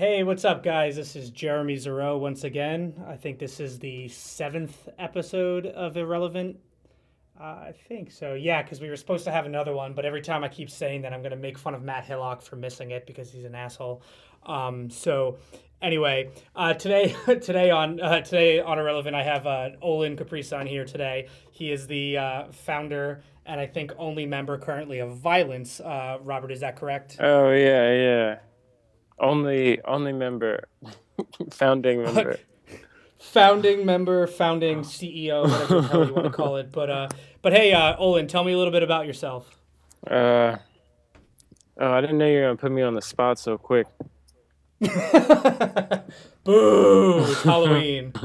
Hey, what's up, guys? This is Jeremy Zero once again. I think this is the seventh episode of Irrelevant. Uh, I think so, yeah, because we were supposed to have another one, but every time I keep saying that, I'm going to make fun of Matt Hillock for missing it because he's an asshole. Um, so, anyway, uh, today, today on uh, today on Irrelevant, I have uh, Olin Caprison here today. He is the uh, founder and I think only member currently of Violence. Uh, Robert, is that correct? Oh yeah, yeah. Only only member, founding member. founding member, founding CEO, whatever the hell you want to call it. But uh, but hey, uh, Olin, tell me a little bit about yourself. Uh, oh, I didn't know you were gonna put me on the spot so quick. Boo! It's Halloween.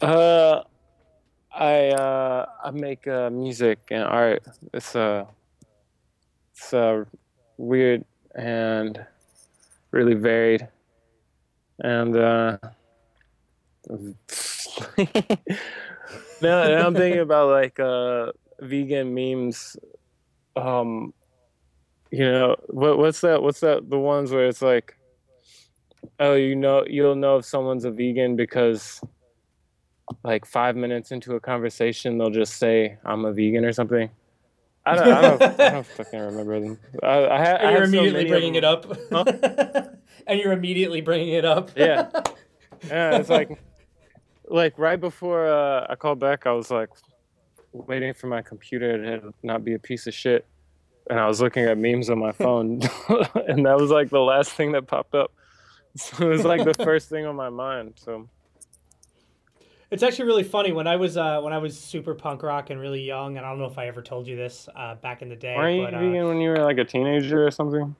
uh, I uh, I make uh, music and art. It's uh, it's uh, weird and really varied. And uh, now, now I'm thinking about like uh, vegan memes. Um, you know what? What's that? What's that? The ones where it's like, oh, you know, you'll know if someone's a vegan because like five minutes into a conversation, they'll just say, "I'm a vegan" or something. I don't, I don't, I don't fucking remember them. I, I, ha- and you're immediately so bringing it up. Huh? and you're immediately bringing it up. yeah, yeah. It's like, like right before uh, I called back, I was like waiting for my computer to not be a piece of shit, and I was looking at memes on my phone, and that was like the last thing that popped up. So it was like the first thing on my mind. So it's actually really funny when I was uh, when I was super punk rock and really young, and I don't know if I ever told you this uh, back in the day. Were you but, vegan uh, when you were like a teenager or something?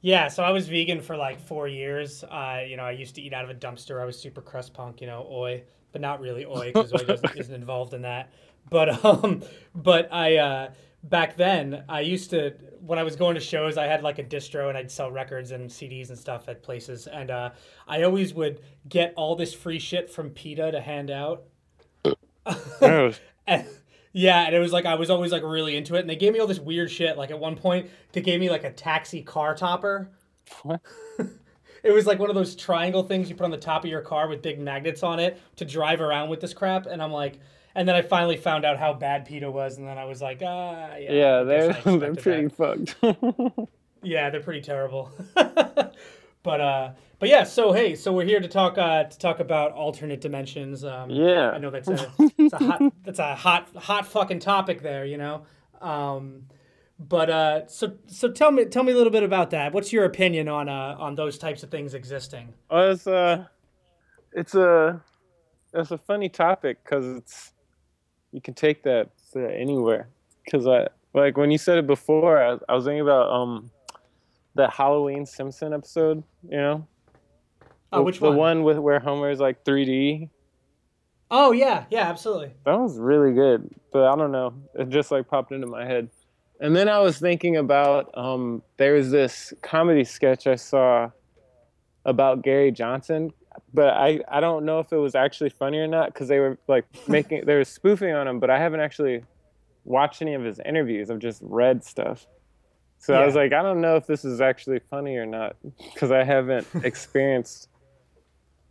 Yeah, so I was vegan for like four years. Uh, you know, I used to eat out of a dumpster. I was super crust punk, you know, oi, but not really oi because oi isn't involved in that. But um, but I uh, back then I used to when I was going to shows I had like a distro and I'd sell records and CDs and stuff at places and uh, I always would get all this free shit from PETA to hand out. and, yeah, and it was like I was always like really into it and they gave me all this weird shit like at one point they gave me like a taxi car topper. What? it was like one of those triangle things you put on the top of your car with big magnets on it to drive around with this crap and I'm like and then I finally found out how bad PETA was, and then I was like, ah, yeah. Yeah, they're they're pretty that. fucked. yeah, they're pretty terrible. but uh, but yeah. So hey, so we're here to talk uh to talk about alternate dimensions. Um, yeah, I know that's a, that's a hot that's a hot hot fucking topic there. You know. Um, but uh, so so tell me tell me a little bit about that. What's your opinion on uh on those types of things existing? Well, it's uh, it's a it's a funny topic because it's you can take that anywhere. Because I like when you said it before, I, I was thinking about um the Halloween Simpson episode. You know, oh, which the one? The one with where Homer is like 3D. Oh yeah, yeah, absolutely. That was really good, but I don't know. It just like popped into my head. And then I was thinking about um, there was this comedy sketch I saw about Gary Johnson but I I don't know if it was actually funny or not because they were like making they were spoofing on him. But I haven't actually watched any of his interviews. I've just read stuff. So yeah. I was like, I don't know if this is actually funny or not because I haven't experienced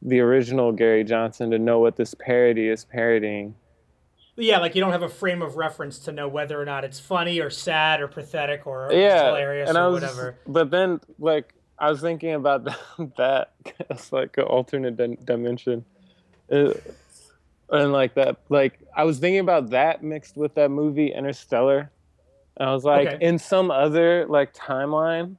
the original Gary Johnson to know what this parody is parodying. Yeah, like you don't have a frame of reference to know whether or not it's funny or sad or pathetic or yeah, hilarious and or was, whatever. But then, like, I was thinking about that as like an alternate dimension, uh, and like that, like I was thinking about that mixed with that movie Interstellar. And I was like, okay. in some other like timeline,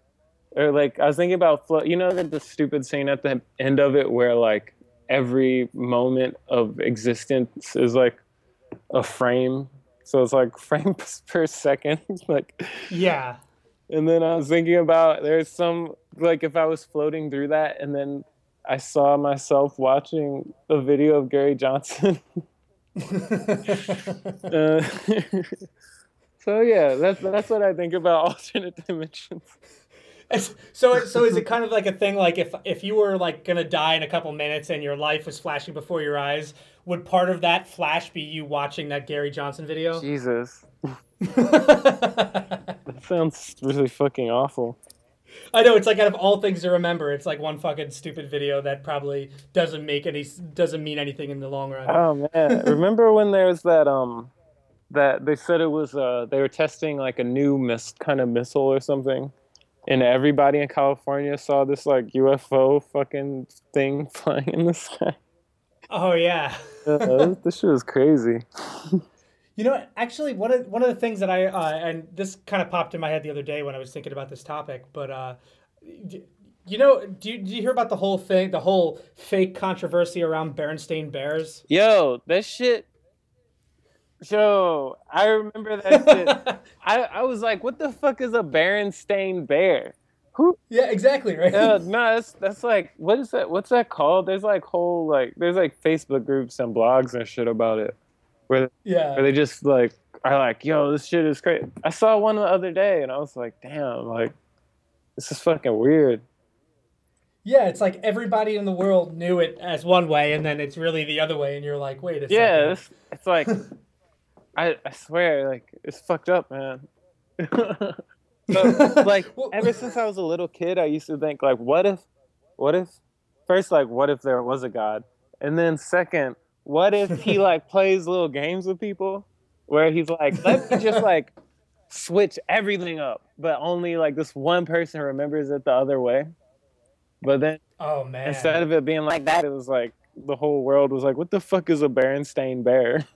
or like I was thinking about, flow. you know, that the stupid scene at the end of it where like every moment of existence is like a frame. So it's like frames per second, like yeah. And then I was thinking about there's some like if I was floating through that and then I saw myself watching a video of Gary Johnson. uh, so yeah, that's that's what I think about alternate dimensions. So so is it kind of like a thing like if if you were like gonna die in a couple minutes and your life was flashing before your eyes, would part of that flash be you watching that Gary Johnson video? Jesus. That sounds really fucking awful. I know it's like out of all things to remember, it's like one fucking stupid video that probably doesn't make any doesn't mean anything in the long run. Oh man, remember when there was that um that they said it was uh they were testing like a new miss kind of missile or something, and everybody in California saw this like UFO fucking thing flying in the sky. Oh yeah. uh, this shit was crazy. You know, actually, one of one of the things that I uh, and this kind of popped in my head the other day when I was thinking about this topic, but uh, you know, do you, do you hear about the whole thing, the whole fake controversy around Berenstain Bears? Yo, that shit. Yo, I remember that shit. I, I was like, what the fuck is a Berenstain Bear? Who? Yeah, exactly, right. No, that's that's like what is that? What's that called? There's like whole like there's like Facebook groups and blogs and shit about it where yeah, where they just like are like, yo, this shit is crazy. I saw one the other day and I was like, damn, like this is fucking weird. Yeah, it's like everybody in the world knew it as one way, and then it's really the other way, and you're like, wait a yeah, second. Yeah, it's like, I I swear, like it's fucked up, man. so, like ever since I was a little kid, I used to think like, what if, what if, first like, what if there was a god, and then second, what if he like plays little games with people where he's like, let me just like switch everything up, but only like this one person remembers it the other way. But then, oh man, instead of it being like that, it was like the whole world was like, "What the fuck is a Berenstain Bear?"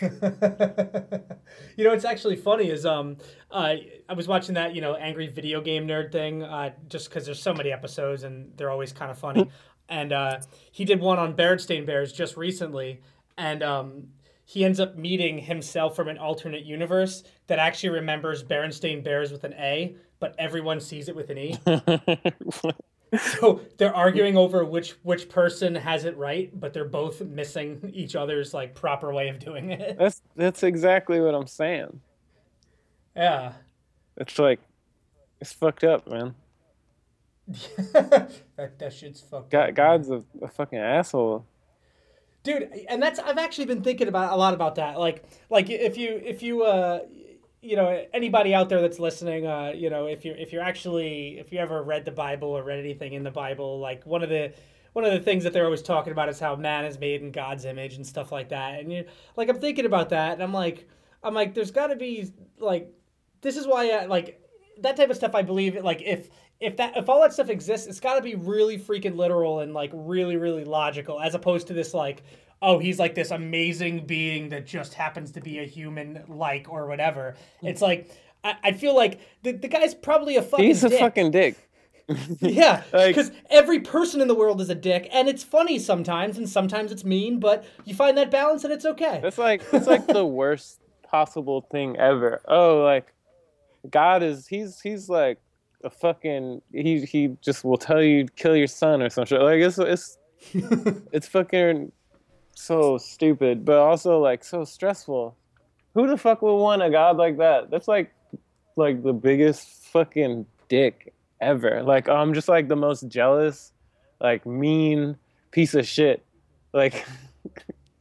you know, it's actually funny. Is um, uh, I was watching that you know angry video game nerd thing, uh, just because there's so many episodes and they're always kind of funny and uh, he did one on Berenstain Bears just recently, and um, he ends up meeting himself from an alternate universe that actually remembers Berenstain Bears with an A, but everyone sees it with an E. so they're arguing over which which person has it right, but they're both missing each other's like proper way of doing it. That's that's exactly what I'm saying. Yeah. It's like it's fucked up, man. that that shit's fucked. God, God's a, a fucking asshole. Dude and that's i've actually been thinking about a lot about that. Like like if you if you uh you know anybody out there that's listening uh you know if you if you're actually if you ever read the bible or read anything in the bible like one of the one of the things that they're always talking about is how man is made in god's image and stuff like that. And you like i'm thinking about that and i'm like i'm like there's got to be like this is why I, like that type of stuff i believe like if if that if all that stuff exists, it's got to be really freaking literal and like really really logical, as opposed to this like oh he's like this amazing being that just happens to be a human like or whatever. Hmm. It's like I, I feel like the, the guy's probably a fucking. He's a dick. fucking dick. yeah, because like, every person in the world is a dick, and it's funny sometimes, and sometimes it's mean, but you find that balance, and it's okay. It's like it's like the worst possible thing ever. Oh, like God is he's he's like a fucking he he just will tell you kill your son or some shit. Like it's it's it's fucking so stupid, but also like so stressful. Who the fuck would want a god like that? That's like like the biggest fucking dick ever. Like I'm just like the most jealous, like mean piece of shit. Like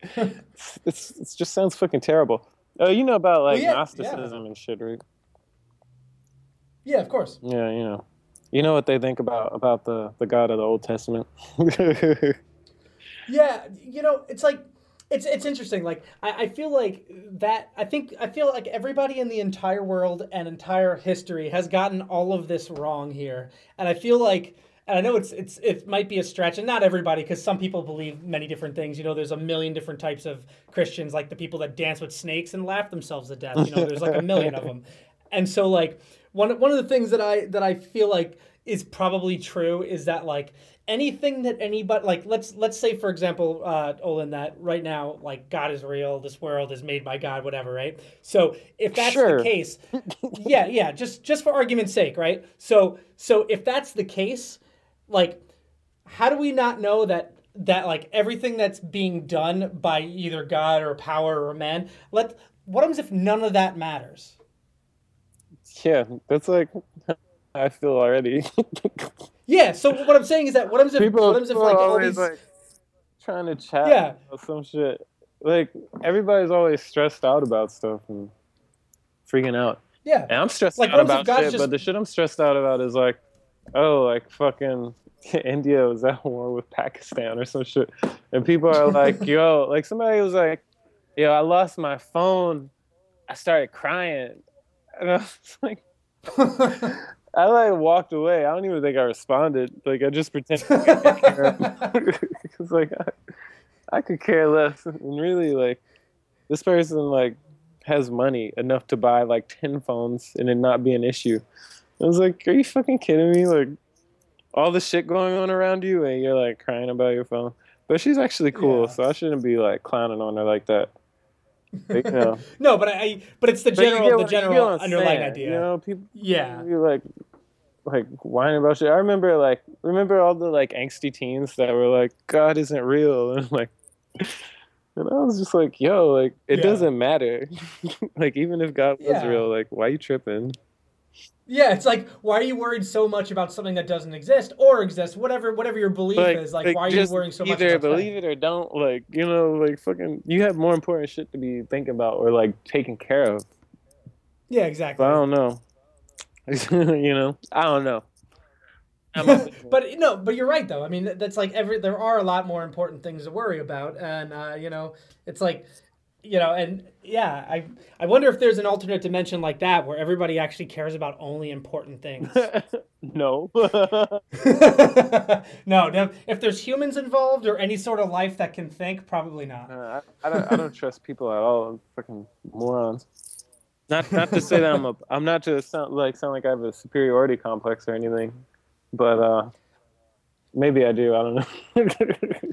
it's, it's it just sounds fucking terrible. Oh, you know about like well, yeah, Gnosticism yeah. and shit, right? Yeah, of course. Yeah, you know, you know what they think about about the the God of the Old Testament. yeah, you know, it's like it's it's interesting. Like I, I feel like that. I think I feel like everybody in the entire world and entire history has gotten all of this wrong here, and I feel like. And I know it's it's it might be a stretch, and not everybody, because some people believe many different things. You know, there's a million different types of Christians, like the people that dance with snakes and laugh themselves to death. You know, there's like a million of them, and so like one one of the things that I that I feel like is probably true is that like anything that anybody like let's let's say for example uh olin that right now like god is real this world is made by god whatever right? So if that's sure. the case yeah yeah just just for argument's sake right? So so if that's the case like how do we not know that that like everything that's being done by either god or power or man let what happens if none of that matters yeah, that's like I feel already. yeah. So what I'm saying is that what I'm if people, what if like always these... like trying to chat yeah. some shit. Like everybody's always stressed out about stuff and freaking out. Yeah. And I'm stressed like, out about shit, just... but the shit I'm stressed out about is like oh, like fucking India was at war with Pakistan or some shit, and people are like, yo, like somebody was like, yo, I lost my phone. I started crying, and I was like. I like walked away. I don't even think I responded. Like I just pretended. It's like I, I could care less. And really, like this person like has money enough to buy like ten phones and it not be an issue. I was like, are you fucking kidding me? Like all the shit going on around you, and you're like crying about your phone. But she's actually cool, Yeah. so I shouldn't be like clowning on her like that. You know. no, but I, but it's the But general, the what- you general underlying saying, idea. You know, people yeah. you like like whining about shit. I remember like remember all the like angsty teens that were like, God isn't real and like and I was just like, yo, like it Yeah. doesn't matter. like even if God was Yeah. real, like why you tripping? Yeah, it's like why are you worried so much about something that doesn't exist or exists? Whatever, whatever your belief Like, is, like, why are you worrying so much? Either believe it or don't. Like you know, like fucking, you have more important shit to be thinking about or like taking care of. Yeah, exactly. But I don't know. you know, I don't know. But no, but you're right though. I mean, that's like every there are a lot more important things to worry about, and uh, you know, it's like, you know, and yeah, I I wonder if there's an alternate dimension like that where everybody actually cares about only important things. no. no, no, if there's humans involved or any sort of life that can think, probably not. Uh, I, I don't. I don't trust people at all. I'm fucking morons. Not not to say that I'm a. I'm not to sound like sound like I have a superiority complex or anything, but uh, maybe I do. I don't know.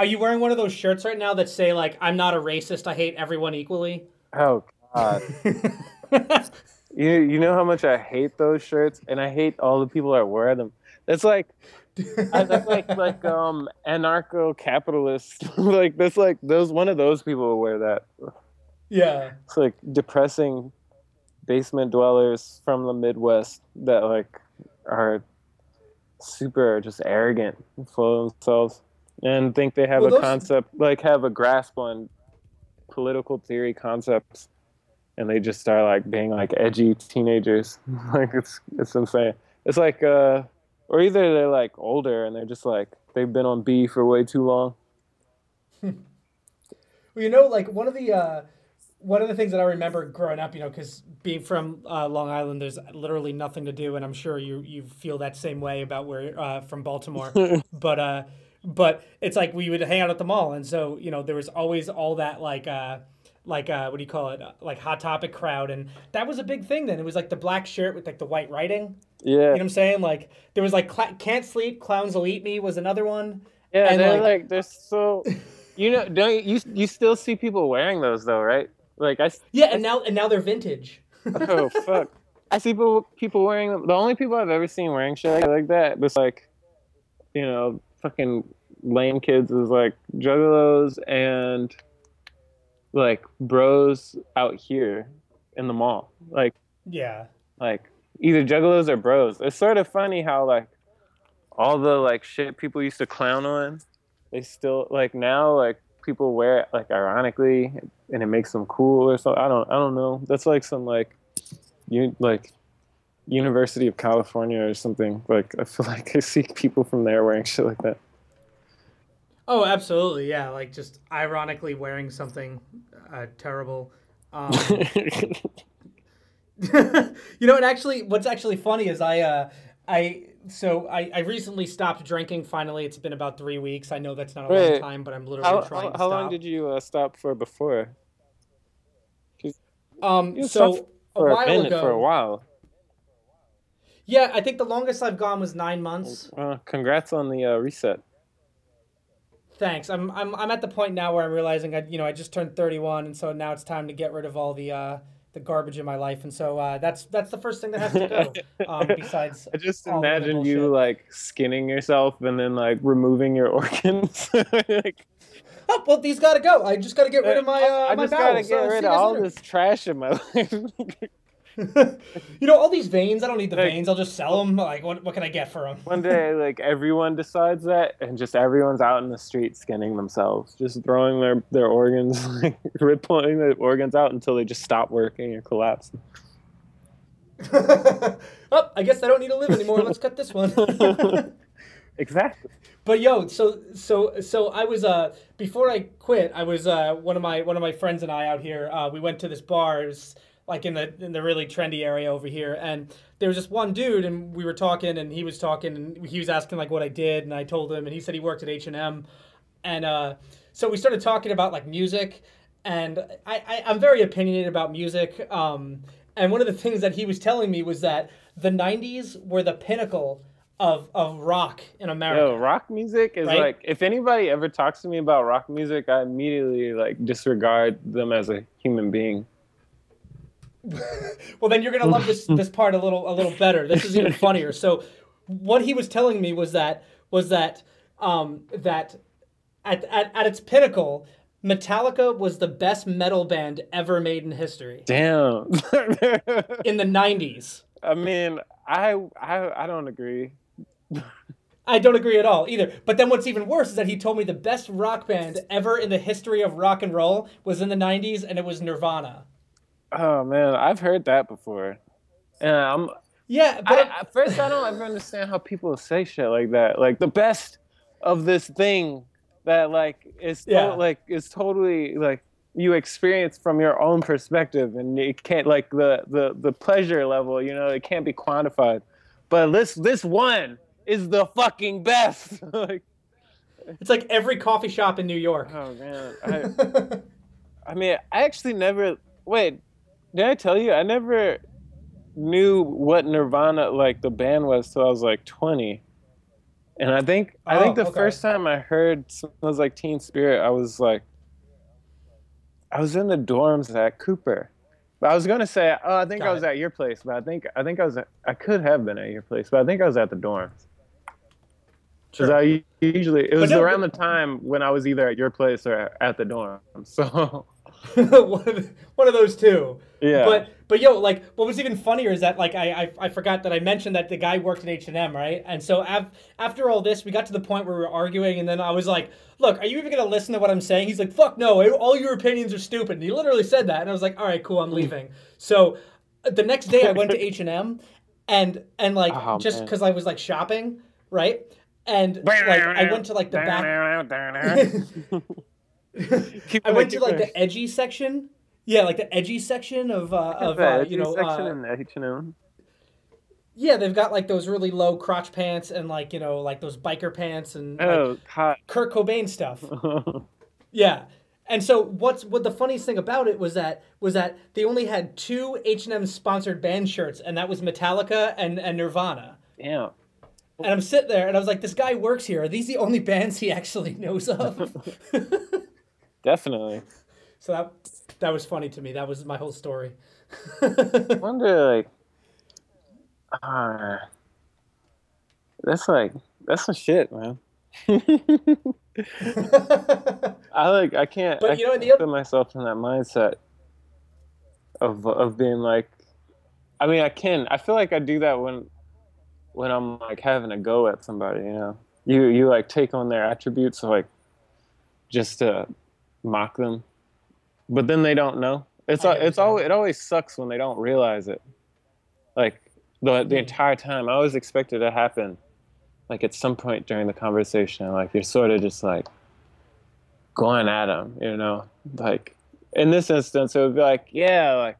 Are you wearing one of those shirts right now that say like I'm not a racist, I hate everyone equally? oh God. You you know how much I hate those shirts, and I hate all the people that wear them. It's like I, that's like like um anarcho capitalist. like that's like those one of those people will wear that. yeah. It's like depressing basement dwellers from the Midwest that like are super just arrogant, full of themselves, and think they have Well, a those- concept, like have a grasp on political theory concepts, and they just start like being like edgy teenagers. like it's it's insane. It's like uh, or either they're like older and they're just like they've been on B for way too long. Well, you know, like one of the uh, one of the things that I remember growing up, you know, because being from uh, Long Island, there's literally nothing to do, and I'm sure you you feel that same way about where uh, from Baltimore. but uh, but it's like we would hang out at the mall, and so you know there was always all that like. Uh, like uh, what do you call it? Uh, like hot topic crowd, and that was a big thing. Then it was like the black shirt with like the white writing. Yeah, You know what I'm saying? Like there was like Cla- can't sleep, clowns will eat me was another one. Yeah, And, they're like- like, they're so. You know, don't you? You still see people wearing those though, right? Like i Yeah, and now and now they're vintage. Oh fuck! I see people people wearing them. The only people I've ever seen wearing shit like, like that was like, you know, fucking lame kids is like juggalos and like bros out here in the mall. Like Yeah. like either juggalos or bros. It's sort of funny how like all the like shit people used to clown on, they still like now like people wear it like ironically and it makes them cool or something. I don't I don't know. That's like some like you like University of California or something. Like I feel like I see people from there wearing shit like that. Oh, absolutely. Yeah, like just ironically wearing something uh, terrible. Um, you know, and actually, what's actually funny is I, uh, I, so I, I recently stopped drinking. Finally, it's been about three weeks. I know that's not a long time, but I'm literally how trying how, to how long did you uh, stop for before? um, You so stopped a For a while minute, ago, for a while. Yeah, I think the longest I've gone was nine months. Uh, congrats on the uh, reset. Thanks. I'm, I'm, I'm at the point now where I'm realizing I, you know, I just turned 31, and so now it's time to get rid of all the, uh, the garbage in my life, and so uh, that's that's the first thing that has to go. Um, besides, I just imagine you like skinning yourself and then like removing your organs. like, oh, well, these got to go. I just got to get rid of my uh, I my just gotta get Uh, see rid of all this trash in my life. you know, all these veins. I don't need the Like- veins. I'll just sell them. Like, what, what can I get for them? One day, like everyone decides that, and just everyone's out in the street skinning themselves, just throwing their their organs, like rip pulling the organs out until they just stop working or collapse. oh, I guess I don't need to live anymore. Let's cut this one. exactly. But yo, so so so I was uh before I quit, I was uh one of my one of my friends and I out here. Uh, we went to this bar. It was like in the in the really trendy area over here, and there was just one dude, and we were talking, and he was talking, and he was asking like what I did, and I told him, and he said he worked at H and M, and uh, so we started talking about like music, and I, I I'm very opinionated about music. Um, and one of the things that he was telling me was that the '90s were the pinnacle of of rock in America. Yo, rock music is Right? like if anybody ever talks to me about rock music, I immediately like disregard them as a human being. Well, then you're gonna love this this part a little a little better. This is even funnier. So, what he was telling me was that was that um, that at, at at its pinnacle, Metallica was the best metal band ever made in history Damn. in the '90s. I mean, I I I don't agree. I don't agree at all either. But then what's even worse is that he told me the best rock band ever in the history of rock and roll was in the 90s and it was Nirvana. Oh man, I've heard that before. And I'm Yeah, but I, at first I don't ever understand how people say shit like that. Like the best of this thing that like is to- Yeah. like is totally like you experience from your own perspective and it can't like the the the pleasure level, you know, it can't be quantified. But this this one is the fucking best. like it's like every coffee shop in New York. oh man. I I mean, I actually never wait, did I tell you I never knew what Nirvana like the band was till I was like 20. And I think I think Oh, the okay. first time I heard smells like Teen Spirit, I was like I was in the dorms at Cooper. But I was gonna say, oh, I think Got I was it. at your place, but I think I think I was at, I could have been at your place, but I think I was at the dorms. Because Sure. I usually it was no, around the time when I was either at your place or at the dorm. So one, of the- one of those two. yeah. But but yo, like what was even funnier is that like I I, I forgot that I mentioned that the guy worked at H and M, right? And so af- after all this, we got to the point where we were arguing, and then I was like, "Look, are you even gonna listen to what I'm saying?" He's like, "Fuck no, all your opinions are stupid." And he literally said that, and I was like, "All right, cool, I'm leaving." So uh, the next day, I went to H and M, and and like Oh, just because I was like shopping, right? And like I went to like the back. Keep I went to like going. the edgy section. Yeah, like the edgy section of uh, of uh, edgy you know section uh, in the H&M. yeah they've got like those really low crotch pants and like you know like those biker pants and like, Oh, hot. Kurt Cobain stuff. Yeah. And so what's what the funniest thing about it was that was that they only had two H&M sponsored band shirts and that was Metallica and, and Nirvana. Yeah. And I'm sitting there and I was like this guy works here. Are these the only bands he actually knows of? Definitely. so that that was funny to me. That was my whole story. I wonder, like, uh, that's like, that's some shit, man. I like, I can't, But I you know, can't put myself in that mindset of, of being like, I mean, I can, I feel like I do that when, when I'm like having a go at somebody, you know, you, you like take on their attributes, like, just to mock them, but then they don't know. It's I al- get what it's always it always sucks when they don't realize it. Like the the Hmm. entire time, I always expect it to happen. Like at some point during the conversation, like you're sort of just like going at them, you know. Like in this instance, it would be like, yeah, like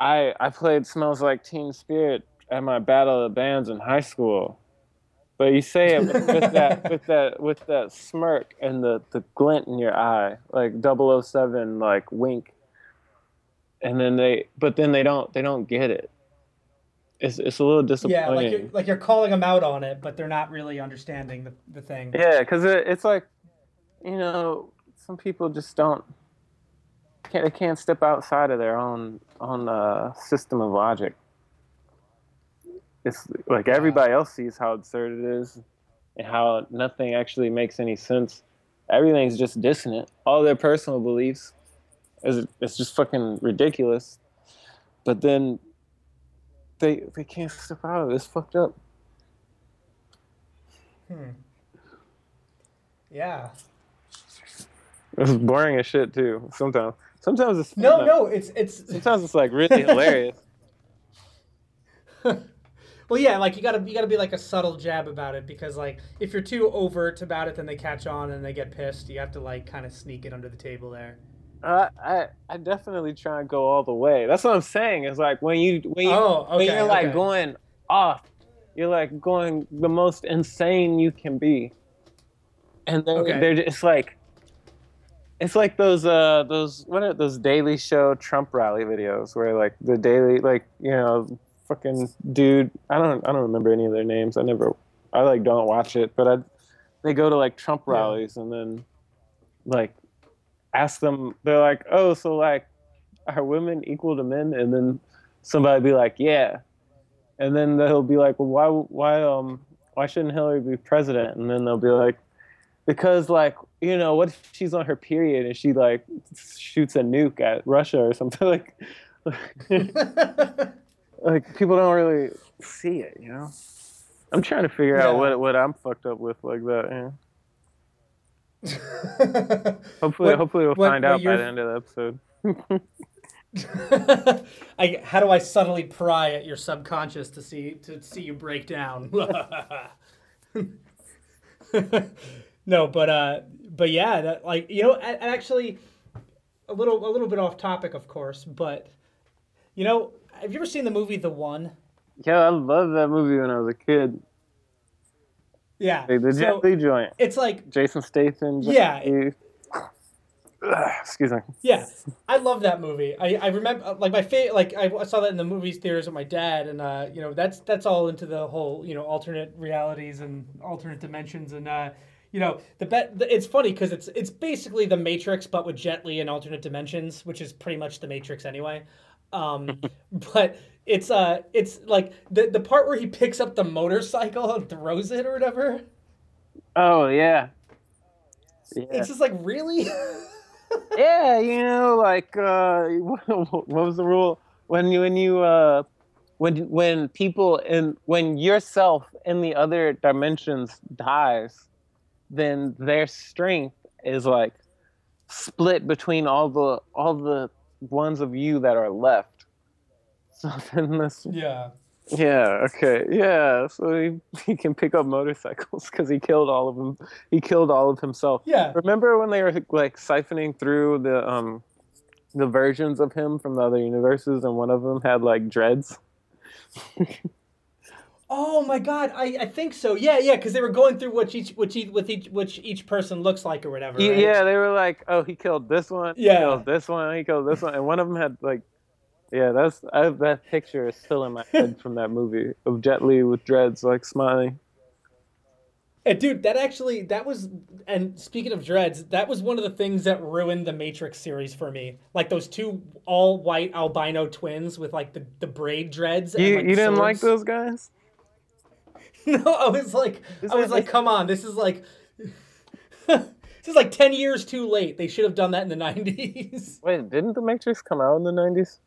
I I played "Smells Like Teen Spirit" at my battle of the bands in high school. But you say it with, with that with that with that smirk and the, the glint in your eye, like 007 like wink. And then they but then they don't they don't get it. It's it's a little disappointing. yeah, like you're, like you're calling them out on it, but they're not really understanding the, the thing. Yeah, because it, it's like, you know, some people just don't can't they can't step outside of their own own uh, system of logic. It's like everybody else sees how absurd it is, and how nothing actually makes any sense. Everything's just dissonant. All their personal beliefs is it's just fucking ridiculous. But then they they can't step out of it. It's fucked up. Hmm. Yeah. It's boring as shit too. Sometimes, sometimes it's No, no, it's it's Sometimes it's like really hilarious. well, yeah, like you gotta you gotta be like a subtle jab about it because like if you're too overt about it, then they catch on and they get pissed. You have to like kind of sneak it under the table there. Uh, I I definitely try and go all the way. That's what I'm saying. It's like when you when you Oh, when okay, you're like okay. going off, you're like going the most insane you can be, and then Okay. they're just like, it's like those uh those what are those Daily Show Trump rally videos where like the daily like you know fucking dude I don't I don't remember any of their names. I never I like don't watch it, but I they go to like Trump Yeah. rallies and then like ask them they're like oh so like are women equal to men and then somebody be like yeah and then they'll be like well why why um why shouldn't hillary be president and then they'll be like because like you know what if she's on her period and she like shoots a nuke at russia or something like like people don't really see it you know i'm trying to figure out what what i'm fucked up with like that yeah. hopefully What- hopefully we'll what- find what out by the end of the episode I, how do I subtly pry at your subconscious to see to see you break down? no, but uh, but yeah, that, like you know, actually, a little a little bit off topic, of course, but you know, have you ever seen the movie The One? Yeah, I loved that movie when I was a kid. Yeah, Like, the so Jet Li joint. it's like Jason Statham. Yeah. Ugh, excuse me. Yeah, I love that movie. I, I remember like my favorite. Like I saw that in the movies theaters with my dad, and uh, you know that's that's all into the whole you know alternate realities and alternate dimensions, and uh, you know the bet. It's funny because it's it's basically the Matrix, but with Jet Li and alternate dimensions, which is pretty much the Matrix anyway. Um, but it's uh it's like the the part where he picks up the motorcycle and throws it or whatever. Oh yeah. Yeah. It's just like really. yeah, you know, like uh, what was the rule when you when you uh, when when people and when yourself in the other dimensions dies, then their strength is like split between all the all the ones of you that are left. So then this yeah. yeah, okay. Yeah, so he, he can pick up motorcycles because he killed all of them. He killed all of himself. Yeah. Remember when they were like siphoning through the um the versions of him from the other universes and one of them had like dreads? Oh my god, I, I think so. Yeah, yeah, because they were going through which each which each with each which each person looks like or whatever. Right? Yeah, they were like, "Oh, he killed this one. Yeah. He killed this one. He killed this one." And one of them had like yeah, that's I, that picture is still in my head from that movie of Jet Li with dreads, like smiling. And dude, that actually that was and speaking of dreads, that was one of the things that ruined the Matrix series for me. Like those two all white albino twins with like the, the braid dreads. You and, like, you didn't like those guys? No, I was like Is I was that- like, come on, this is like this is like ten years too late. They should have done that in the nineties. Wait, didn't the Matrix come out in the nineties?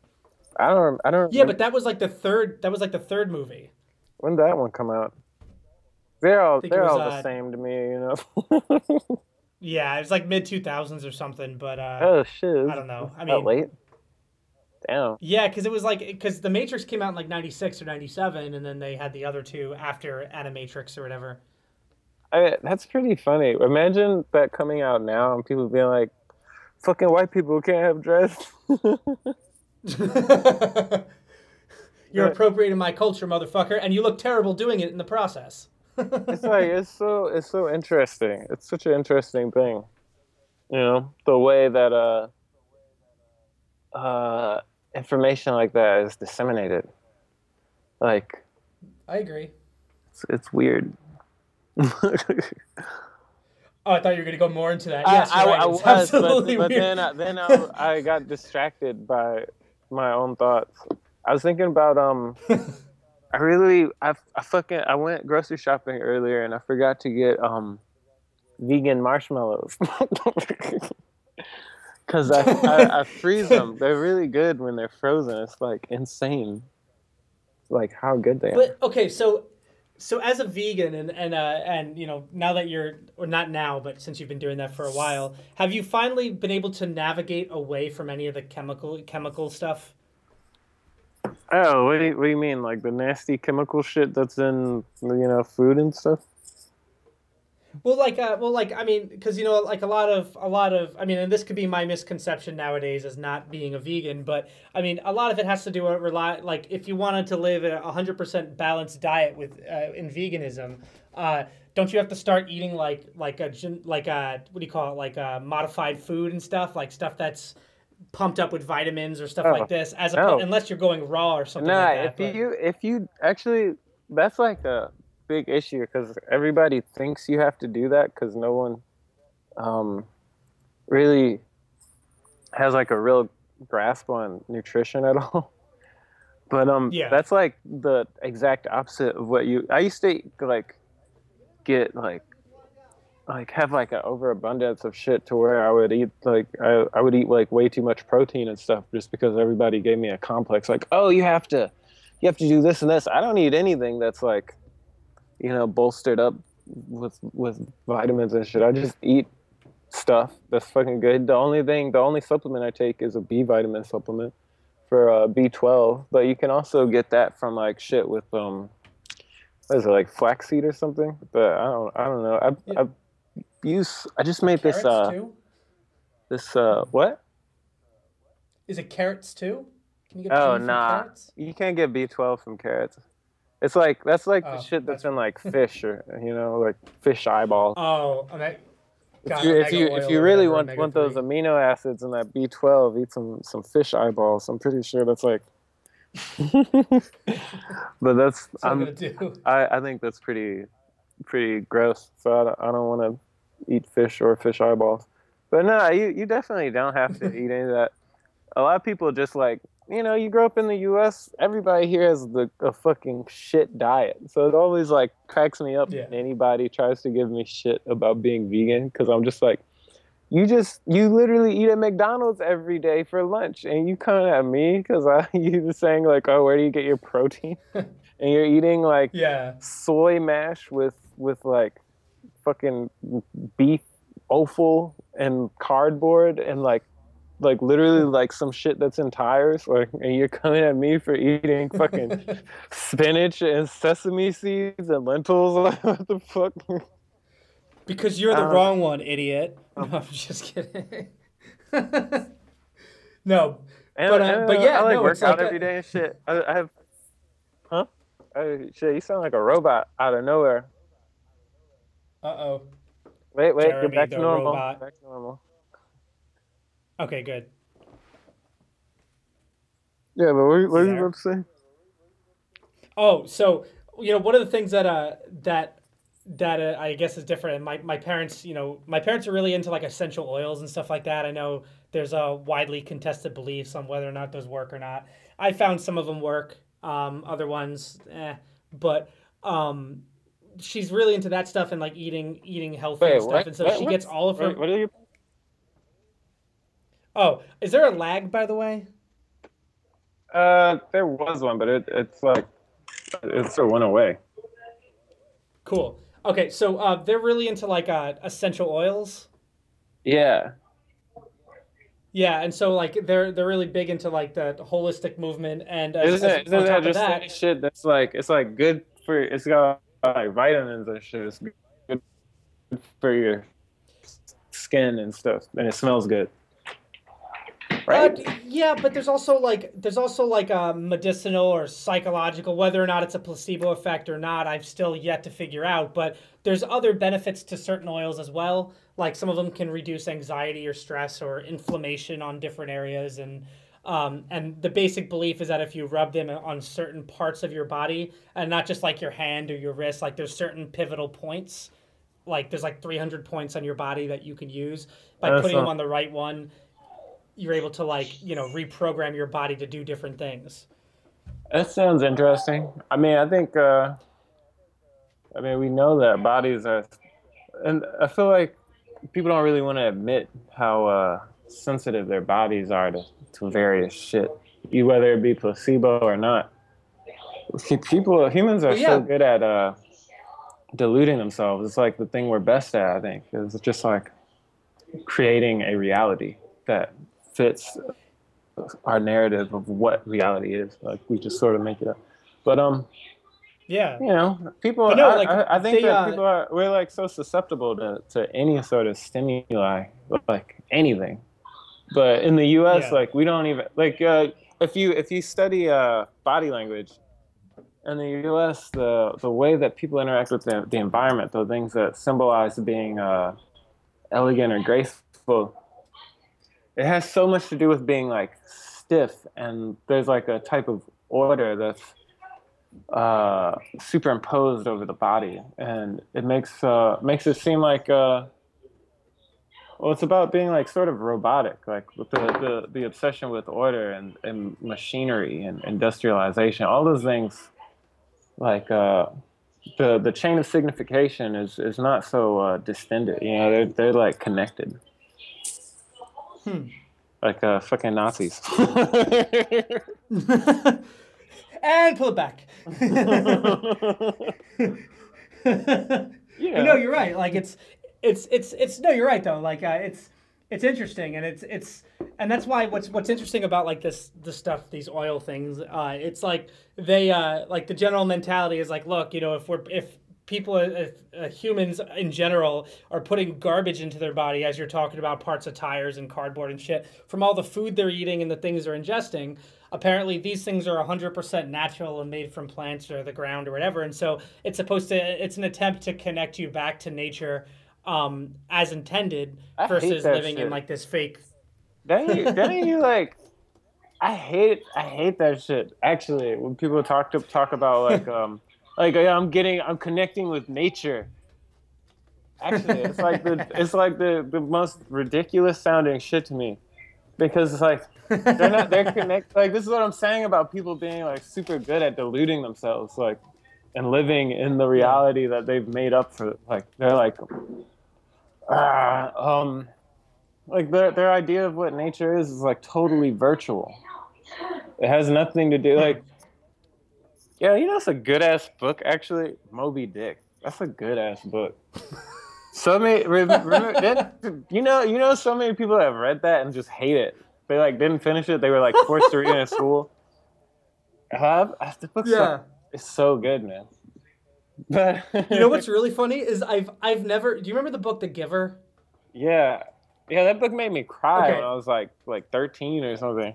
I don't. I don't. Yeah, remember. but that was like the third that was like the third movie. when did that one come out? They're all they're was, all uh, the same to me, you know. Yeah, it was like mid two thousands or something, but uh oh shit! I don't know. I mean, late? Damn. Yeah, because it was like because the Matrix came out in like '96 or '97, and then they had the other two after Animatrix or whatever. I, that's pretty funny. Imagine that coming out now and people being like, "Fucking white people can't have dreads." You're Yeah. appropriating my culture, motherfucker, and you look terrible doing it in the process. it's like it's so it's so interesting. It's such an interesting thing, you know, the way that uh uh information like that is disseminated. Like I agree. it's, it's weird. Oh, I thought you were gonna go more into that. I, Yes, I, right. I It's was, but, absolutely but weird. then I, then I, I got distracted by my own thoughts. I was thinking about um, I really I, I fucking I went grocery shopping earlier and I forgot to get um, vegan marshmallows. Cause I, I, I freeze them. They're really good when they're frozen. It's like insane, like how good they are. But okay, so so as a vegan and and uh, and you know now that you're or not now, but since you've been doing that for a while, have you finally been able to navigate away from any of the chemical chemical stuff? Oh, what do, you, what do you mean? Like the nasty chemical shit that's in you know food and stuff? Well, like, uh, well, like, I mean, because you know, like a lot of, a lot of, I mean, and this could be my misconception nowadays as not being a vegan, but I mean, a lot of it has to do with rely, like, if you wanted to live a hundred percent balanced diet with uh, in veganism, uh, don't you have to start eating like, like a, like a, what do you call it, like a modified food and stuff, like stuff that's pumped up with vitamins or stuff oh, like this, as a, no. unless you're going raw or something. Nah, like that, if but... you, if you actually, that's like a big issue because everybody thinks you have to do that because no one um, really has like a real grasp on nutrition at all. But um, yeah. that's like the exact opposite of what you. I used to like get like like have like an overabundance of shit to where I would eat like I, I would eat like way too much protein and stuff just because everybody gave me a complex like oh you have to you have to do this and this I don't eat anything that's like you know, bolstered up with with vitamins and shit. I just eat stuff that's fucking good. The only thing, the only supplement I take is a B vitamin supplement for uh, B12, but you can also get that from like shit with um, what is it like flaxseed or something? But I don't, I don't know. I yeah. I use I just made this uh too? this uh what? Is it carrots too? Can you get oh nah, carrots? you can't get B12 from carrots. It's like that's like oh, the shit that's, that's in like fish or you know like fish eyeballs. Oh, if you if you, if you really want want those amino acids and that B twelve, eat some some fish eyeballs. I'm pretty sure that's like. but that's I'm, I I think that's pretty pretty gross. So I don't, I don't want to eat fish or fish eyeballs. But no, you you definitely don't have to eat any of that. A lot of people just like you know, you grow up in the U.S. Everybody here has the a fucking shit diet, so it always like cracks me up yeah. when anybody tries to give me shit about being vegan because I'm just like, you just you literally eat at McDonald's every day for lunch, and you come at me because I you just saying like, oh, where do you get your protein? and you're eating like yeah soy mash with with like fucking beef offal and cardboard and like like literally like some shit that's in tires like and you're coming at me for eating fucking spinach and sesame seeds and lentils what the fuck? Because you're the um, wrong one idiot. no i'm just kidding. No and, but, uh, but yeah i like no, work out like every a... day and shit. I, I have huh? Oh, shit you sound like a robot out of nowhere. Uh-oh. Wait wait Jeremy, get back to normal. robot. back to normal Okay, good. Yeah, but what, what are you about to say? Oh, so you know, one of the things that uh that that uh, I guess is different. My my parents, you know, my parents are really into like essential oils and stuff like that. I know there's a widely contested beliefs on whether or not those work or not. I found some of them work, um, other ones, eh. But um, she's really into that stuff and like eating eating healthy Wait, and stuff, what? and so what? she gets all of her. What, what are you? Oh, is there a lag, by the way? Uh, there was one, but it, it's like it sort of went away. Cool. Okay, so uh, they're really into like uh, essential oils. Yeah. Yeah, and so like they're they're really big into like the holistic movement, and uh, isn't, as, isn't that just that, shit that's like it's like good for it's got like vitamins and shit. It's good for your skin and stuff, and it smells good right? Uh, yeah, but there's also like there's also like a medicinal or psychological, whether or not it's a placebo effect or not. I've still yet to figure out. But there's other benefits to certain oils as well. Like some of them can reduce anxiety or stress or inflammation on different areas, and um, and the basic belief is that if you rub them on certain parts of your body, and not just like your hand or your wrist, like there's certain pivotal points. Like there's like 300 points on your body that you can use by That's putting not... them on the right one you're able to like you know reprogram your body to do different things. That sounds interesting. I mean, I think. Uh, I mean, we know that bodies are, and I feel like people don't really want to admit how uh, sensitive their bodies are to, to various shit, You whether it be placebo or not. People, humans are yeah. so good at uh, deluding themselves. It's like the thing we're best at. I think is just like creating a reality that fits our narrative of what reality is. Like we just sort of make it up. But um, yeah, you know, people. no, I, like, I, I think they, that uh, people are we're like so susceptible to to any sort of stimuli, like anything. But in the U.S., Yeah. like we don't even like uh, if you if you study uh, body language in the U.S., the the way that people interact with the, the environment, the things that symbolize being uh, elegant or graceful, it has so much to do with being like stiff, and there's like a type of order that's uh, superimposed over the body, and it makes uh, makes it seem like. Uh, well, it's about being like sort of robotic, like with the, the, the obsession with order and, and machinery and industrialization, all those things, like uh, the the chain of signification is, is not so uh, distended. You know, they're they're like connected, Hmm. like uh, fucking Nazis. and pull it back. yeah. no, you're right. Like it's, it's, it's, it's. No, you're right though. Like uh, it's, it's interesting, and it's, it's, and that's why what's what's interesting about like this, the stuff, these oil things. Uh, it's like they, uh, like the general mentality is like, look, you know, if we're if people, if uh, humans in general are putting garbage into their body, as you're talking about parts of tires and cardboard and shit, from all the food they're eating and the things they're ingesting. Apparently, these things are 100% natural and made from plants or the ground or whatever. And so it's supposed to, it's an attempt to connect you back to nature um, as intended I versus living in like this fake. Don't you, don't you like? I hate I hate that shit. Actually, when people talk to talk about like um like I'm getting I'm connecting with nature. Actually, it's like the it's like the the most ridiculous sounding shit to me, because it's like they're not they're connect like this is what I'm saying about people being like super good at deluding themselves like and living in the reality that they've made up for like they're like ah um like their their idea of what nature is is like totally virtual. It has nothing to do like yeah, you know it's a good ass book actually, Moby Dick. That's a good ass book. So many remember, that, you know you know so many people have read that and just hate it. They like didn't finish it. They were like forced to read it in school. Have the book's so, it's so good, man. But You know what's really funny is I've I've never. Do you remember the book The Giver? Yeah, yeah, that book made me cry Okay. when I was like like thirteen or something.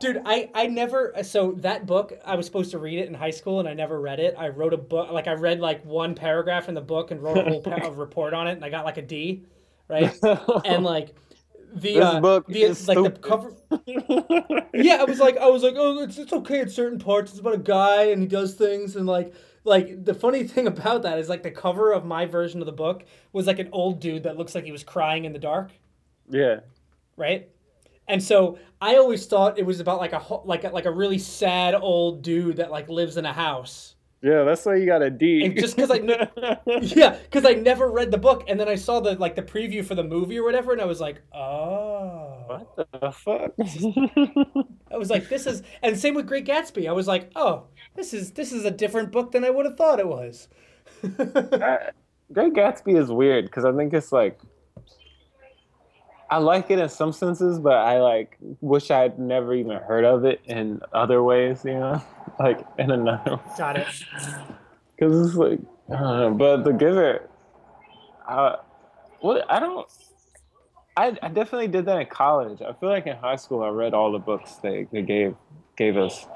Dude, I, I never so that book I was supposed to read it in high school and I never read it. I wrote a book like I read like one paragraph in the book and wrote a whole pa- report on it and I got like a D, right? And like the This uh, book the is like the cover Yeah, I was like I was like oh it's it's okay at certain parts. It's about a guy and he does things and like like the funny thing about that is like the cover of my version of the book was like an old dude that looks like he was crying in the dark yeah, right? And so I always thought it was about like a like a, like a really sad old dude that like lives in a house. yeah, that's why you got a D. And just 'cause I Yeah, because I never read the book, and then I saw the like the preview for the movie or whatever, and I was like, oh. what the fuck? I was like, this is, and same with Great Gatsby. I was like, oh, this is this is a different book than I would have thought it was. I- Great Gatsby is weird because I think it's like I like it in some senses, but I like wish I'd never even heard of it in other ways. You know, like in another Got it. because it's like I don't know. But the Giver, uh, what I don't. I, I definitely did that in college. I feel like in high school I read all the books they, they gave gave us.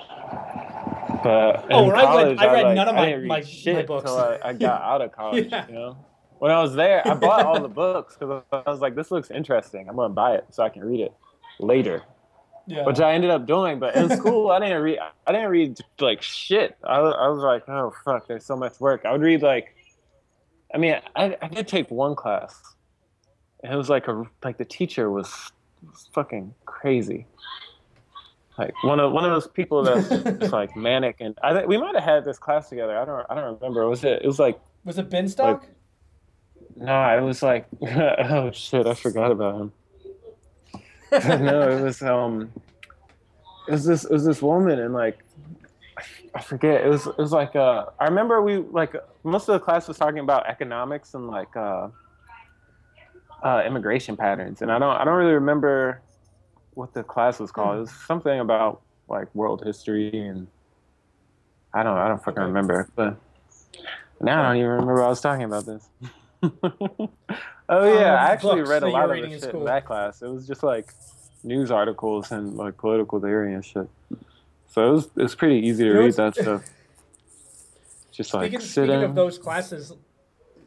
But Oh, in when I read- I read like, none of my- my- my shit books. till I, I got out of college. Yeah. You know, when I was there, I bought all the books because I was like, "This looks interesting. I'm gonna buy it so I can read it later." Yeah. which I ended up doing. But in school, I didn't read. I didn't read like shit. I, was- I was like, oh fuck, there's so much work. I would read like, I mean, I, I did take one class, and it was like a like the teacher was, was fucking crazy. Like one of one of those people that's just like manic, and I think we might have had this class together. I don't I don't remember. Was it? It was like was it Binstock? No, it was like oh shit, I forgot about him. no, it was um, it was this it was this woman and like I forget it was it was like uh I remember we like most of the class was talking about economics and like uh, uh immigration patterns and I don't I don't really remember what the class was called. It was something about like world history and I don't I don't fucking remember. But now I don't even remember I was talking about this. Oh yeah, Um, I actually read a lot of reading the in shit in that class. It was just like news articles and like political theory and shit. So it was it was pretty easy to You know read that stuff. Just like Speaking, sit speaking in. of those classes,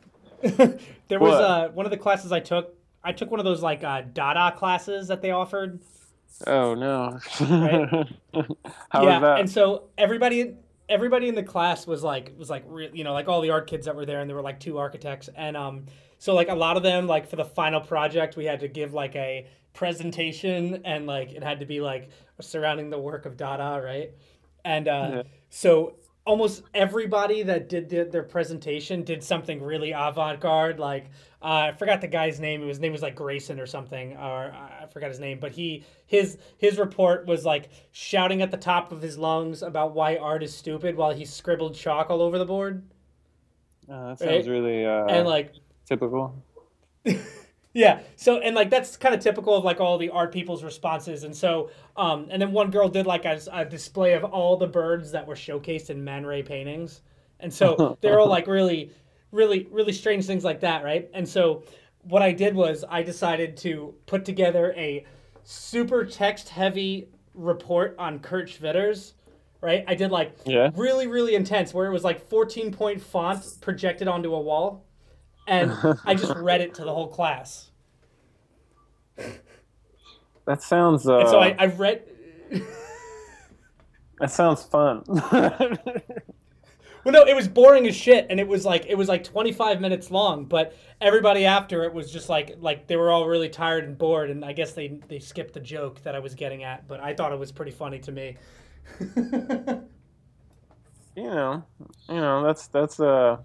there was uh, one of the classes I took. I took one of those like uh, Dada classes that they offered. Oh no. Right? How yeah, was that? and so everybody, everybody in the class was like, was like, re- you know, like all the art kids that were there, and there were like two architects, and um, so like a lot of them, like for the final project, we had to give like a presentation, and like it had to be like surrounding the work of Dada, right? And uh, Yeah. so almost everybody that did, did their presentation did something really avant-garde like uh, i forgot the guy's name his name was like grayson or something or uh, i forgot his name but he his his report was like shouting at the top of his lungs about why art is stupid while he scribbled chalk all over the board Oh, that right? sounds really uh, and like typical. Yeah. So and like that's kind of typical of like all the art people's responses. And so um and then one girl did like a, a display of all the birds that were showcased in Man Ray paintings. And so they're all like really really really strange things like that, right? And so what I did was I decided to put together a super text heavy report on Kurt Schwitters, right? I did like Yeah. really really intense where it was like 14 point font projected onto a wall and I just read it to the whole class. That sounds. Uh, And so I, I read. that sounds fun. Well, no, it was boring as shit, and it was like it was like 25 minutes long. But everybody after it was just like like they were all really tired and bored, and I guess they they skipped the joke that I was getting at. But I thought it was pretty funny to me. you know, you know, that's that's uh,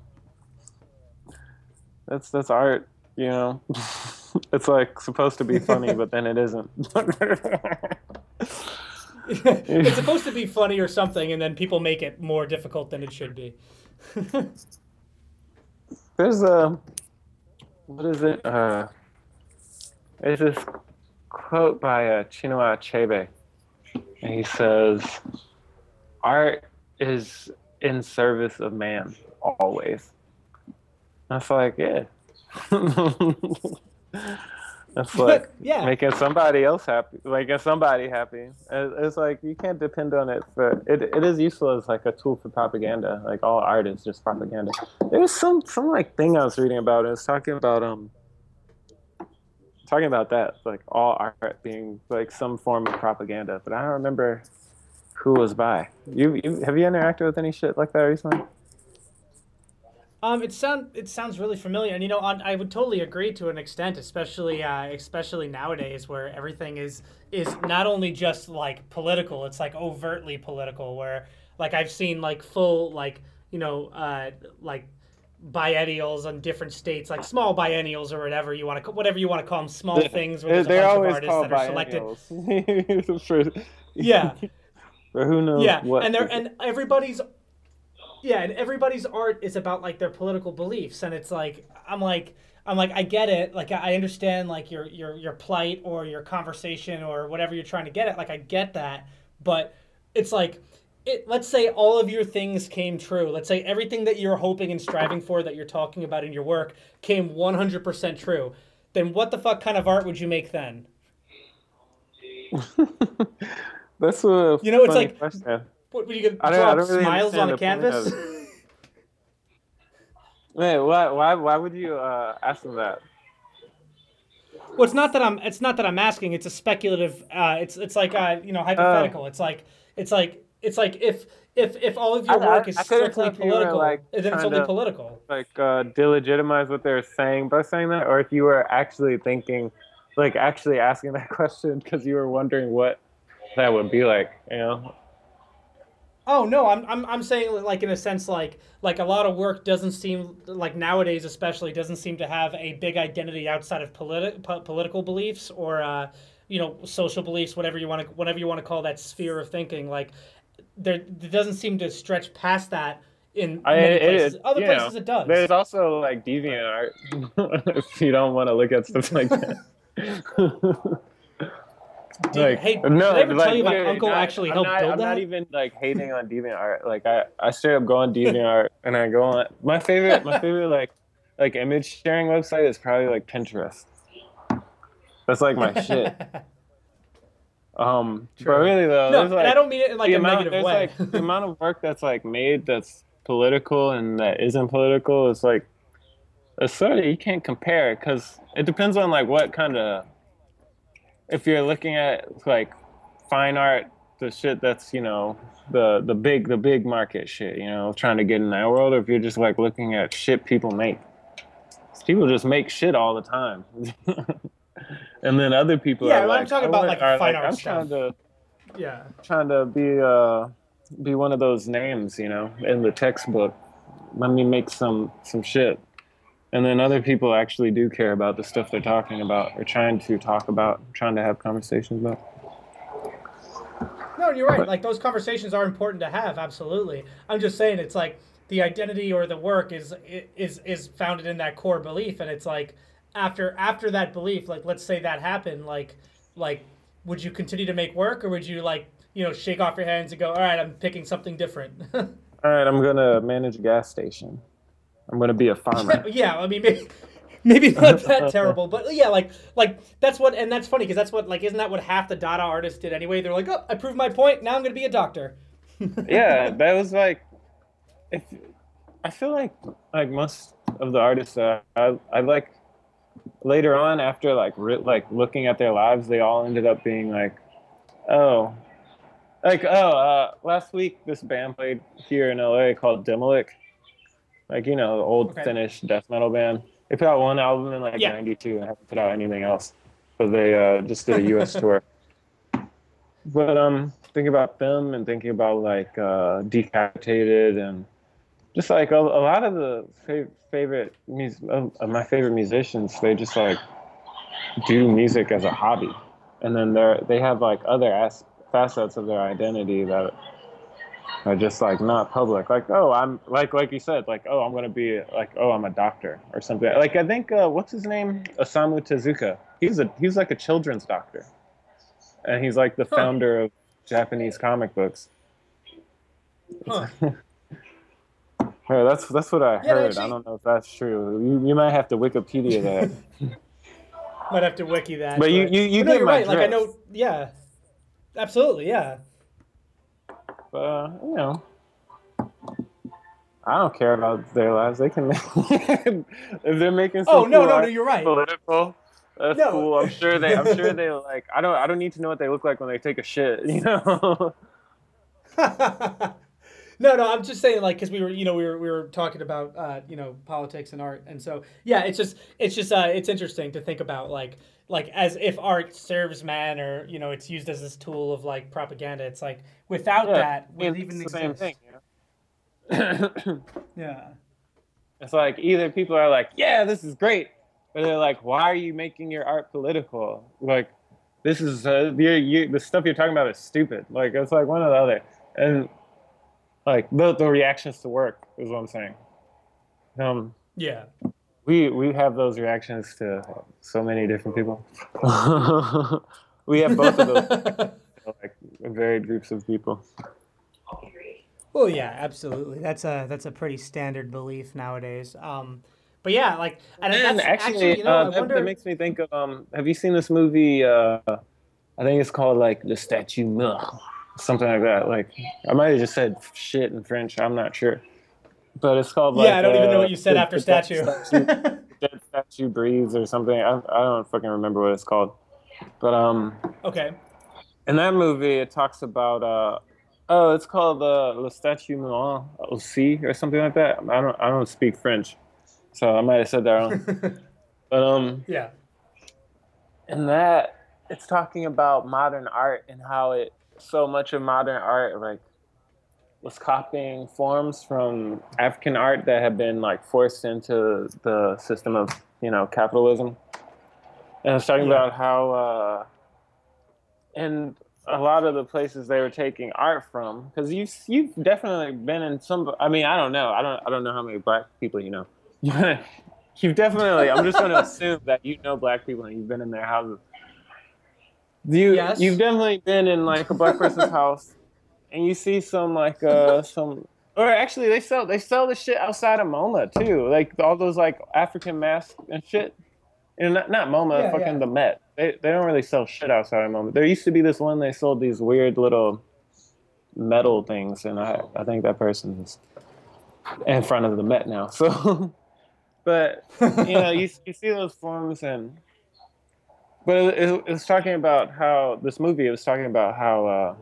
that's that's art. You know, it's like supposed to be funny, but then it isn't. it's supposed to be funny or something, and then people make it more difficult than it should be. There's a what is it? Uh, there's this quote by uh, Chinua Achebe, and he says, "Art is in service of man always." That's like, yeah. That's like yeah. making somebody else happy, making somebody happy. It's like you can't depend on it for it. It is useful as like a tool for propaganda. Like all art is just propaganda. There was some some like thing I was reading about. It was talking about um talking about that like all art being like some form of propaganda. But I don't remember who was by. You you have you interacted with any shit like that recently? Um, it sound it sounds really familiar, and you know, on, I would totally agree to an extent, especially uh, especially nowadays where everything is is not only just like political, it's like overtly political. Where like I've seen like full like you know uh, like biennials on different states, like small biennials or whatever you want to whatever you want to call them, small things where there's a They're bunch of always artists called that are selected. biennials. For- Yeah. But who knows yeah what? and they're and everybody's yeah and everybody's art is about like their political beliefs and it's like i'm like i'm like i get it like i understand like your your your plight or your conversation or whatever you're trying to get at like i get that but it's like it, let's say all of your things came true. Let's say everything that you're hoping and striving for that you're talking about in your work came 100% true. Then what the fuck kind of art would you make then? That's a You know, it's like- question. What would you? I don't- I Draw don't really smiles on a canvas? Wait, why why why would you uh, ask them that? Well, it's not that I'm. It's not that I'm asking. It's a speculative. Uh, it's it's like uh, you know hypothetical. it's like it's like it's like if if if all of your I- I- work is I strictly tell if you were, political, like, then it's only to- political. Like uh, delegitimize what they're saying by saying that, or if you were actually thinking, like actually asking that question because you were wondering what that would be like, you know? Oh no, I'm, I'm I'm saying like in a sense like like a lot of work doesn't seem like nowadays especially doesn't seem to have a big identity outside of politi- po- political beliefs or uh, you know social beliefs whatever you want to whatever you want to call that sphere of thinking like there it doesn't seem to stretch past that in I- many places. it- Other places know, it does. There's also like DeviantArt if you don't want to look at stuff like that. Dude, hey, did I ever tell you my uncle not- actually I'm helped not, build I'm that? not even like hating on DeviantArt. Like I, I straight up go on DeviantArt and I go on. My favorite, my favorite like, like image sharing website is probably like Pinterest. That's like my shit. Um, but really though, no, like and I don't mean it in like the a amount, negative way. like the amount of work that's like made that's political and that isn't political is like it's sort of you can't compare because it depends on like what kind of if you're looking at like fine art the shit that's you know the the big the big market shit you know trying to get in that world or if you're just like looking at shit people make people just make shit all the time and then other people Yeah, are well, I'm talking about, like, fine art i'm stuff. trying to yeah. trying to be uh be one of those names, you know, in the textbook. Let me make some some shit. And then other people actually do care about the stuff they're talking about or trying to talk about, trying to have conversations about. No, you're right. Like those conversations are important to have. Absolutely. I'm just saying it's like the identity or the work is is is founded in that core belief, and it's like after after that belief, like let's say that happened, like like would you continue to make work or would you like you know shake off your hands and go, all right, I'm picking something different. All right, I'm gonna manage a gas station. I'm gonna be a farmer. yeah, I mean maybe. Maybe not that terrible, but yeah, like like that's what, and that's funny because that's what like isn't that what half the Dada artists did anyway? They're like, oh, I proved my point. Now I'm gonna be a doctor. yeah, that was like, if I feel like like most of the artists that I, I like later on after like re- like looking at their lives, they all ended up being like, oh, like oh, uh, last week this band played here in LA called Demilich, like you know old Okay. Finnish death metal band. They put out one album in like Yeah. '92 and haven't put out anything else, but they uh, just did a U.S. tour. But um, thinking about them and thinking about like uh, Decapitated and just like a, a lot of the fav- favorite mus- of my favorite musicians, they just like do music as a hobby, and then they're they have like other as- facets of their identity that are just like not public. Like oh, I'm like like you said, like oh, I'm gonna be like oh, I'm a doctor or something. Like I think uh, what's his name, Osamu Tezuka. He's a he's like a children's doctor, and he's like the Huh. founder of Japanese comic books. Huh. Yeah, that's that's what I Yeah, heard. actually- I don't know if that's true. You, you might have to Wikipedia that. Might have to wiki that. But you- you- you But no, get you're my right. Like I know, yeah, absolutely, yeah. But uh, you know, I don't care about their lives. They can make if they're making. Oh no, no, no, you're right. Political. That's No. cool. I'm sure they. I'm sure they like. I don't. I don't need to know what they look like when they take a shit. You know. No, no, I'm just saying, like, because we were, you know, we were, we were talking about, uh, you know, politics and art, and so, yeah, it's just, it's just, uh, it's interesting to think about, like, like as if art serves man, or you know, it's used as this tool of like propaganda. It's like without Yeah, that, we even the exist. same thing. You know? Yeah. It's like either people are like, yeah, this is great, or they're like, why are you making your art political? Like, this is uh, you, you, the stuff you're talking about is stupid. Like, it's like one or the other, and like the the reactions to work is what I'm saying. Um, Yeah. we we have those reactions to so many different people. we have both of those, like varied groups of people. Well, yeah, absolutely. That's a that's a pretty standard belief nowadays. Um, but yeah, like, and And that's actually, you know, uh, I that, wonder. that makes me think of um. Have you seen this movie? Uh, I think it's called like The Statue Mort, something like that. Like I might have just said shit in French. I'm not sure, but it's called. Like, yeah, I don't even know uh, what you said The- after The statue. statue. Dead statue breathes or something. I, I don't fucking remember what it's called, but um. okay. in that movie it talks about uh oh it's called uh le statue mourant aussi or something like that i don't i don't speak french so i might have said that wrong but um Yeah. in that it's talking about modern art and how it so much of modern art like was copying forms from african art that had been like forced into the system of you know capitalism. And it's talking Yeah. about how uh and a lot of the places they were taking art from because you've you've definitely been in some i mean i don't know. I don't i don't know how many black people you know. You've definitely i'm just going to assume that you know black people and you've been in their houses You Yes. you've definitely been in like a black person's house, and you see some like uh some or actually they sell they sell the shit outside of MoMA too, like all those like African masks and shit. And not, not MoMA, Yeah, fucking yeah. the Met. They they don't really sell shit outside of MoMA. There used to be this one they sold these weird little metal things, and I I think that person's in front of the Met now. So, but you know you you see those forms and but it, it, it was talking about how this movie it was talking about how uh,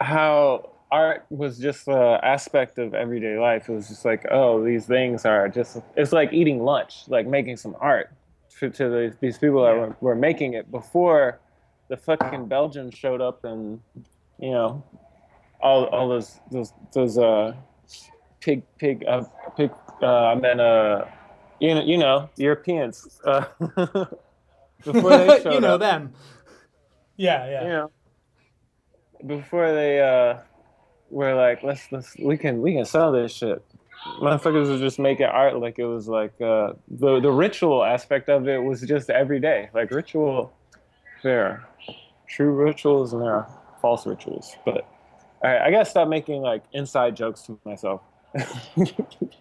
how art was just an aspect of everyday life. It was just like, oh, these things are just it's like eating lunch, like making some art to, to these, these people that were, were making it before the fucking Belgians showed up and you know all all those those those uh pig pig uh pig uh I meant uh you know you know Europeans uh before they showed you know up. them. Yeah, yeah. you know before they uh were like let's let's we can we can sell this shit. Motherfuckers were just making art like it was like uh the the ritual aspect of it was just every day like ritual there true rituals and there are false rituals but all right i gotta stop making like inside jokes to myself.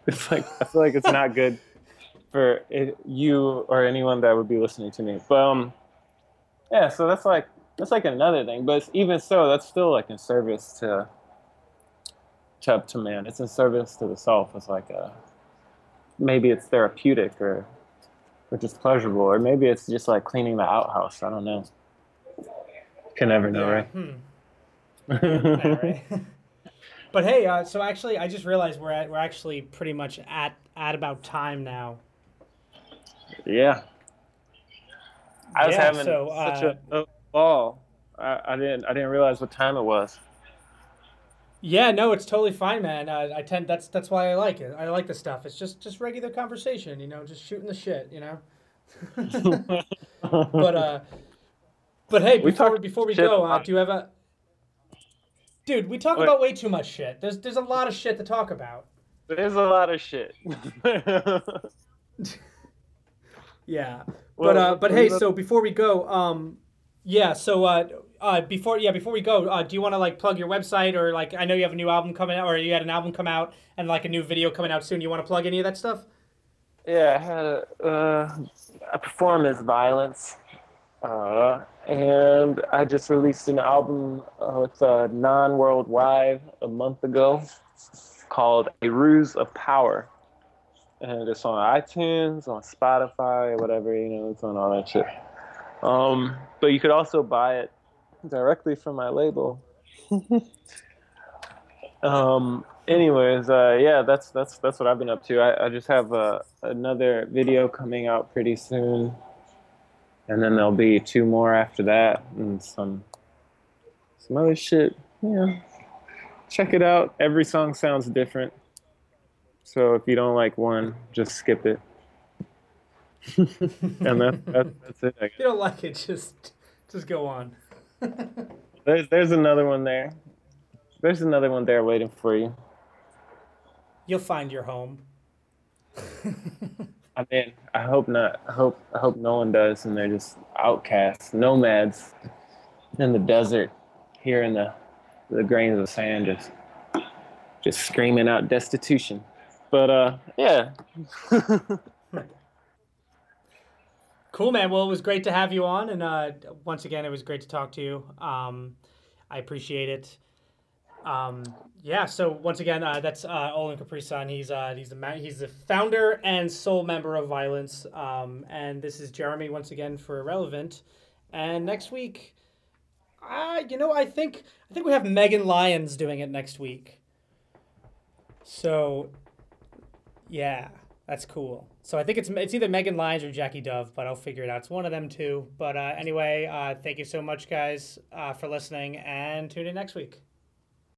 It's like i feel like it's not good for it, you or anyone that would be listening to me. But um yeah so that's like that's like another thing. But even so that's still like in service to to, to man. It's in service to the self. It's like a maybe it's therapeutic or or just pleasurable or maybe it's just like cleaning the outhouse. I don't know. Can never know right? hmm. Right. but hey, uh, so actually, I just realized we're at we're actually pretty much at at about time now. Yeah i was Yeah, having so, such uh, a, a ball I, I didn't i didn't realize what time it was Yeah, no, it's totally fine, man. Uh, I tend that's that's why I like it. I like the stuff. It's just just regular conversation, you know, just shooting the shit, you know. but uh, but hey, before talked before we go, uh, do you have a dude? We talk Wait. about way too much shit. There's there's a lot of shit to talk about. there's a lot of shit Yeah. Well, but uh, but hey, so before we go, um, yeah, so uh, uh, before yeah, before we go, uh, do you want to like plug your website or like I know you have a new album coming out or you had an album come out and like a new video coming out soon. You want to plug any of that stuff? Yeah, I had a, uh, I perform as violence, uh, and I just released an album uh, with uh, Non Worldwide a month ago called A Ruse of Power. And it's on iTunes, on Spotify, or whatever, you know, it's on all that shit. Um, but you could also buy it directly from my label. um, anyways, uh, yeah, that's that's that's what I've been up to. I, I just have uh, another video coming out pretty soon, and then there'll be two more after that, and some some other shit. Yeah, check it out. Every song sounds different, so if you don't like one, just skip it. and that, that that's it. If you don't like it, just just go on. There's there's another one there. There's another one there waiting for you. You'll find your home. I mean, I hope not. I hope I hope no one does, and they're just outcasts, nomads in the desert, here in the the grains of sand, just just screaming out destitution. But uh, yeah, Cool, man. Well, it was great to have you on, and uh, once again, it was great to talk to you. Um, I appreciate it. Um, yeah. So once again, uh, that's uh, Olin Caprison. He's uh, he's the ma- he's the founder and sole member of Violence. Um, and this is Jeremy once again for Irrelevant. And next week, uh, you know, I think I think we have Megan Lyons doing it next week. So, yeah, that's cool. So I think it's it's either Megan Lyons or Jackie Dove, but I'll figure it out. It's one of them two. But uh, anyway, uh, thank you so much, guys, uh, for listening, and tune in next week.